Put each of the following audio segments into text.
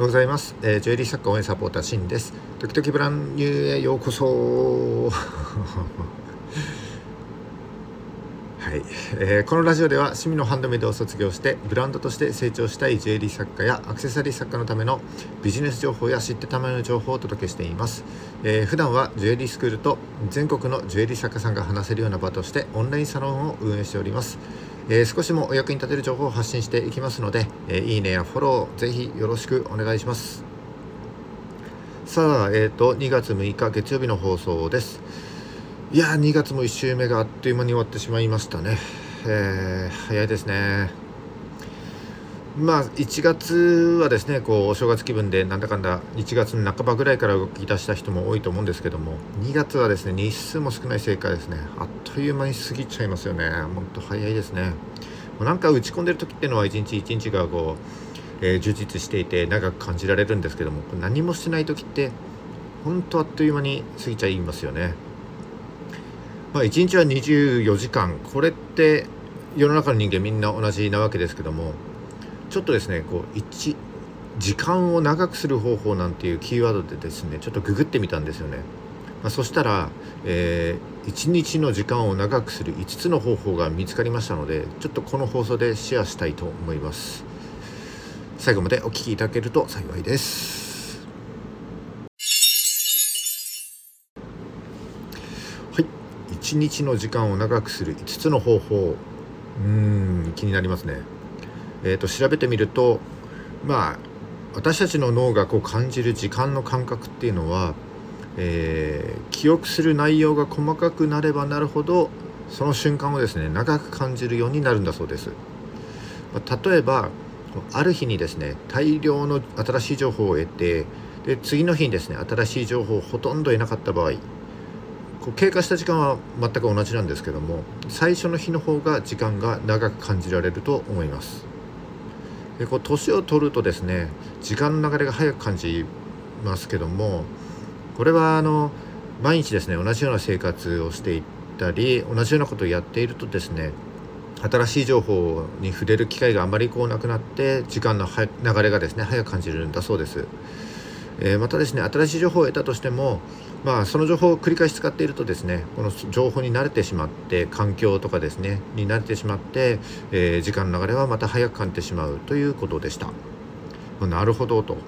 ようございます、えー、ジュエリー作家応援サポーターシンです。時々ブランニューへようこそ。はい、えー、このラジオでは趣味のハンドメイドを卒業してブランドとして成長したいジュエリー作家やアクセサリー作家のためのビジネス情報や知ってための情報をお届けしています、えー、普段はジュエリースクールと全国のジュエリー作家さんが話せるような場としてオンラインサロンを運営しております、えー、少しもお役に立てる情報を発信していきますので、えー、いいねやフォローぜひよろしくお願いします。さあ、えーと、2月6日月曜日の放送です。いや2月も1週目があっという間に終わってしまいましたね、えー、早いですね。まあ1月はですねこうお正月気分でなんだかんだ1月の半ばぐらいから動き出した人も多いと思うんですけども2月はですね日数も少ないせいかですね。あっという間に過ぎちゃいますよね。ほんと早いですね。もうなんか打ち込んでる時っていうのは一日一日がこう、えー、充実していて長く感じられるんですけども何もしてない時って本当あっという間に過ぎちゃいますよね。まあ、1日は24時間。これって世の中の人間みんな同じなわけですけどもちょっとですねこう1時間を長くする方法なんていうキーワードでですねちょっとググってみたんですよね、まあ、そしたら、えー、1日の時間を長くする5つの方法が見つかりましたのでちょっとこの放送でシェアしたいと思います。最後までお聴きいただけると幸いです。はい。1日の時間を長くする5つの方法。うん気になりますね。えーと、調べてみるとまあ私たちの脳がこう感じる時間の感覚っていうのは、えー、記憶する内容が細かくなればなるほどその瞬間をですね長く感じるようになるんだそうです。まあ、例えばある日にですね大量の新しい情報を得てで次の日にですね新しい情報をほとんど得なかった場合こう経過した時間は全く同じなんですけども最初の日の方が時間が長く感じられると思いますでこう年を取るとですね時間の流れが早く感じますけどもこれはあの毎日ですね同じような生活をしていったり同じようなことをやっているとですね新しい情報に触れる機会があまりこうなくなって時間の流れがですね早く感じるんだそうです。えー、またですね新しい情報を得たとしてもまあその情報を繰り返し使っているとですねこの情報に慣れてしまって環境とかですねに慣れてしまって、えー、時間の流れはまた早く感じてしまうということでした。なるほどと。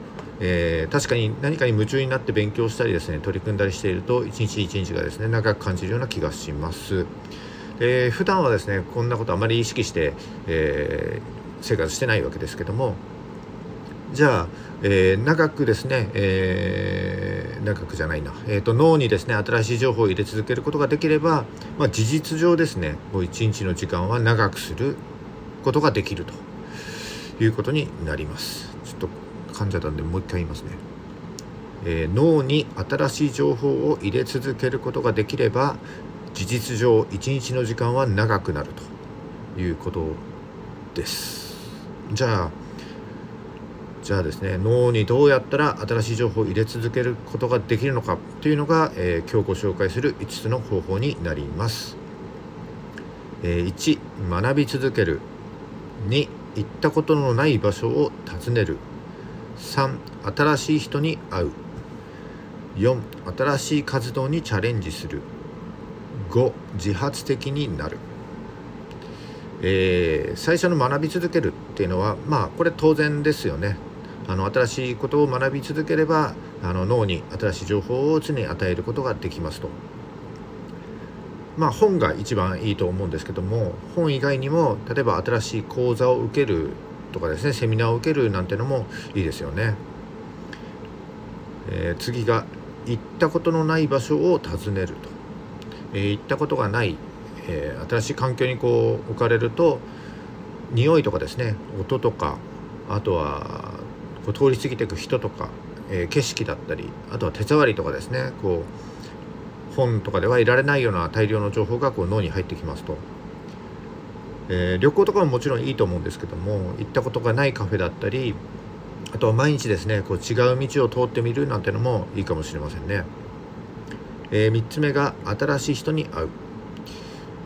えー、確かに何かに夢中になって勉強したりですね取り組んだりしていると一日一日がですね長く感じるような気がします。えー、普段はですねこんなことあまり意識して、えー、生活してないわけですけどもじゃあ、えー、長くですね、えー、長くじゃないな、えーと、脳にですね新しい情報を入れ続けることができれば、まあ、事実上ですねもう一日の時間は長くすることができると。いうことになります。ちょっと噛んじゃったんでもう一回言いますね、えー、脳に新しい情報を入れ続けることができれば事実上一日の時間は長くなるということです。じゃあじゃあですね脳にどうやったら新しい情報を入れ続けることができるのかというのが、えー、今日ご紹介する5つの方法になります、えー、1学び続ける。2行ったことのない場所を訪ねる。3新しい人に会う。4新しい活動にチャレンジする。5自発的になる。えー、最初の学び続けるっていうのはまあこれ当然ですよね。あの新しいことを学び続ければあの脳に新しい情報を常に与えることができますと。まあ本が一番いいと思うんですけども本以外にも例えば新しい講座を受けるとかですねセミナーを受けるなんてのもいいですよね。えー、次が行ったことのない場所を訪ねると、えー、行ったことがない、えー、新しい環境にこう置かれると匂いとかですね音とかあとはこう通り過ぎていく人とか、えー、景色だったりあとは手触りとかですねこう本とかではいられないような大量の情報がこう脳に入ってきますと、えー、旅行とかももちろんいいと思うんですけども行ったことがないカフェだったりあとは毎日ですねこう違う道を通ってみるなんてのもいいかもしれませんね、えー、3つ目が新しい人に会う。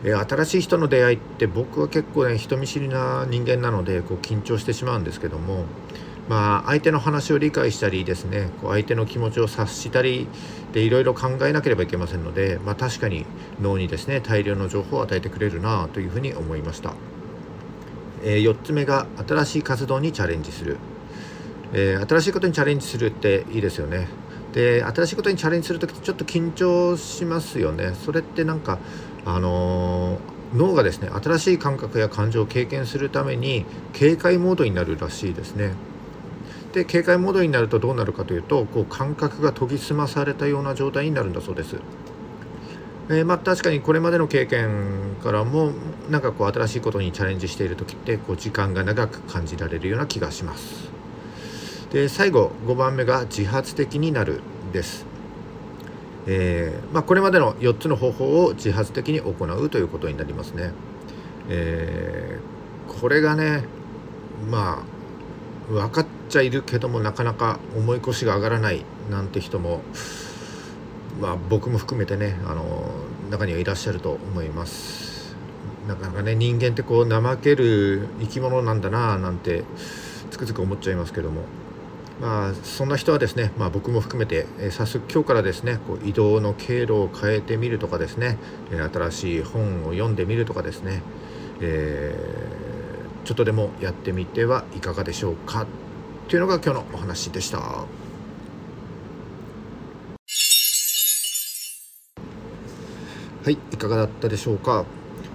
え新しい人の出会いって僕は結構ね人見知りな人間なのでこう緊張してしまうんですけどもまあ、相手の話を理解したりですねこう相手の気持ちを察したりでいろいろ考えなければいけませんので、まあ、確かに脳にですね大量の情報を与えてくれるなというふうに思いました、えー、4つ目が新しい活動にチャレンジする、えー、新しいことにチャレンジするっていいですよね。で新しいことにチャレンジする時ってちょっと緊張しますよね。それってなんかあのー脳がですね新しい感覚や感情を経験するために警戒モードになるらしいですね。で警戒モードになるとどうなるかというとこう感覚が研ぎ澄まされたような状態になるんだそうです。えー、まあ、確かにこれまでの経験からもなんかこう新しいことにチャレンジしている時ってこう時間が長く感じられるような気がします。で最後5番目が自発的になるです。えー、まあ、これまでの4つの方法を自発的に行うということになりますね。えー、これがねまあ分かっちゃいるけどもなかなか重い腰が上がらないなんて人もまあ僕も含めてねあの中にはいらっしゃると思います。なかなかね人間ってこう怠ける生き物なんだななんてつくづく思っちゃいますけども。まあそんな人はですね、まあ、僕も含めて、えー、早速今日からですねこう移動の経路を変えてみるとかですね、えー、新しい本を読んでみるとかですね、えー、ちょっとでもやってみてはいかがでしょうかというのが今日のお話でした。はい、いかがだったでしょうか？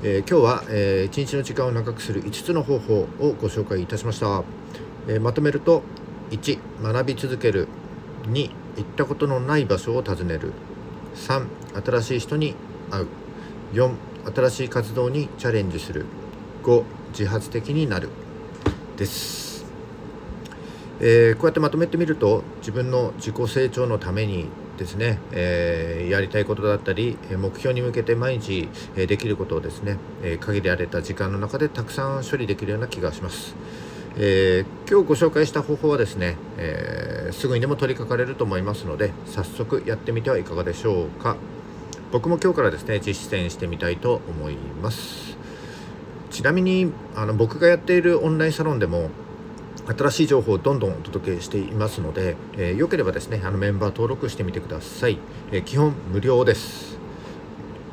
えー、今日は、えー、1日の時間を長くする5つの方法をご紹介いたしました。えー、まとめると1学び続ける2行ったことのない場所を訪ねる3新しい人に会う4新しい活動にチャレンジする5自発的になる。です。えー、こうやってまとめてみると自分の自己成長のためにですね、えー、やりたいことだったり目標に向けて毎日できることをですね、え限られた時間の中でたくさん処理できるような気がします。えー、今日ご紹介した方法はですね、えー、すぐにでも取り掛かれると思いますので早速やってみてはいかがでしょうか。僕も今日からですね実践してみたいと思います。ちなみにあの僕がやっているオンラインサロンでも新しい情報をどんどんお届けしていますので、えー、よければですねあのメンバー登録してみてください、えー、基本無料です。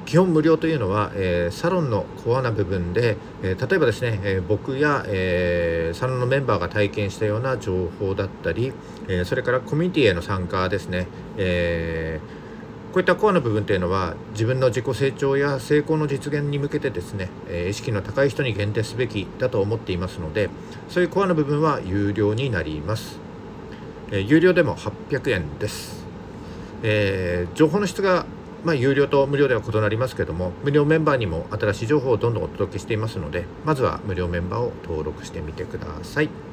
基本無料というのは、えー、サロンのコアな部分で、えー、例えばですね、えー、僕や、えサロンのメンバーが体験したような情報だったり、えそれからコミュニティへの参加ですね、えーこういったコアの部分というのは自分の自己成長や成功の実現に向けてですね、え意識の高い人に限定すべきだと思っていますのでそういうコアの部分は有料になります、え有料でも800円です、えー、情報の質がまあ、有料と無料では異なりますけども無料メンバーにも新しい情報をどんどんお届けしていますのでまずは無料メンバーを登録してみてください。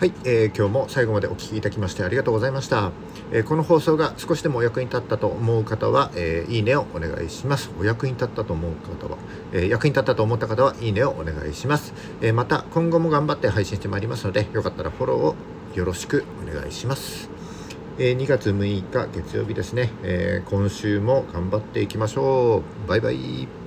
はい、えー、今日も最後までお聴きいただきましてありがとうございました、えー、この放送が少しでもお役に立ったと思う方は、えー、いいねをお願いします。お役に立ったと思う方は、え役に立ったと思った方はいいねをお願いします、えまた今後も頑張って配信してまいりますのでよかったらフォローをよろしくお願いします。え2月6日月曜日ですね、え今週も頑張っていきましょう。バイバイ。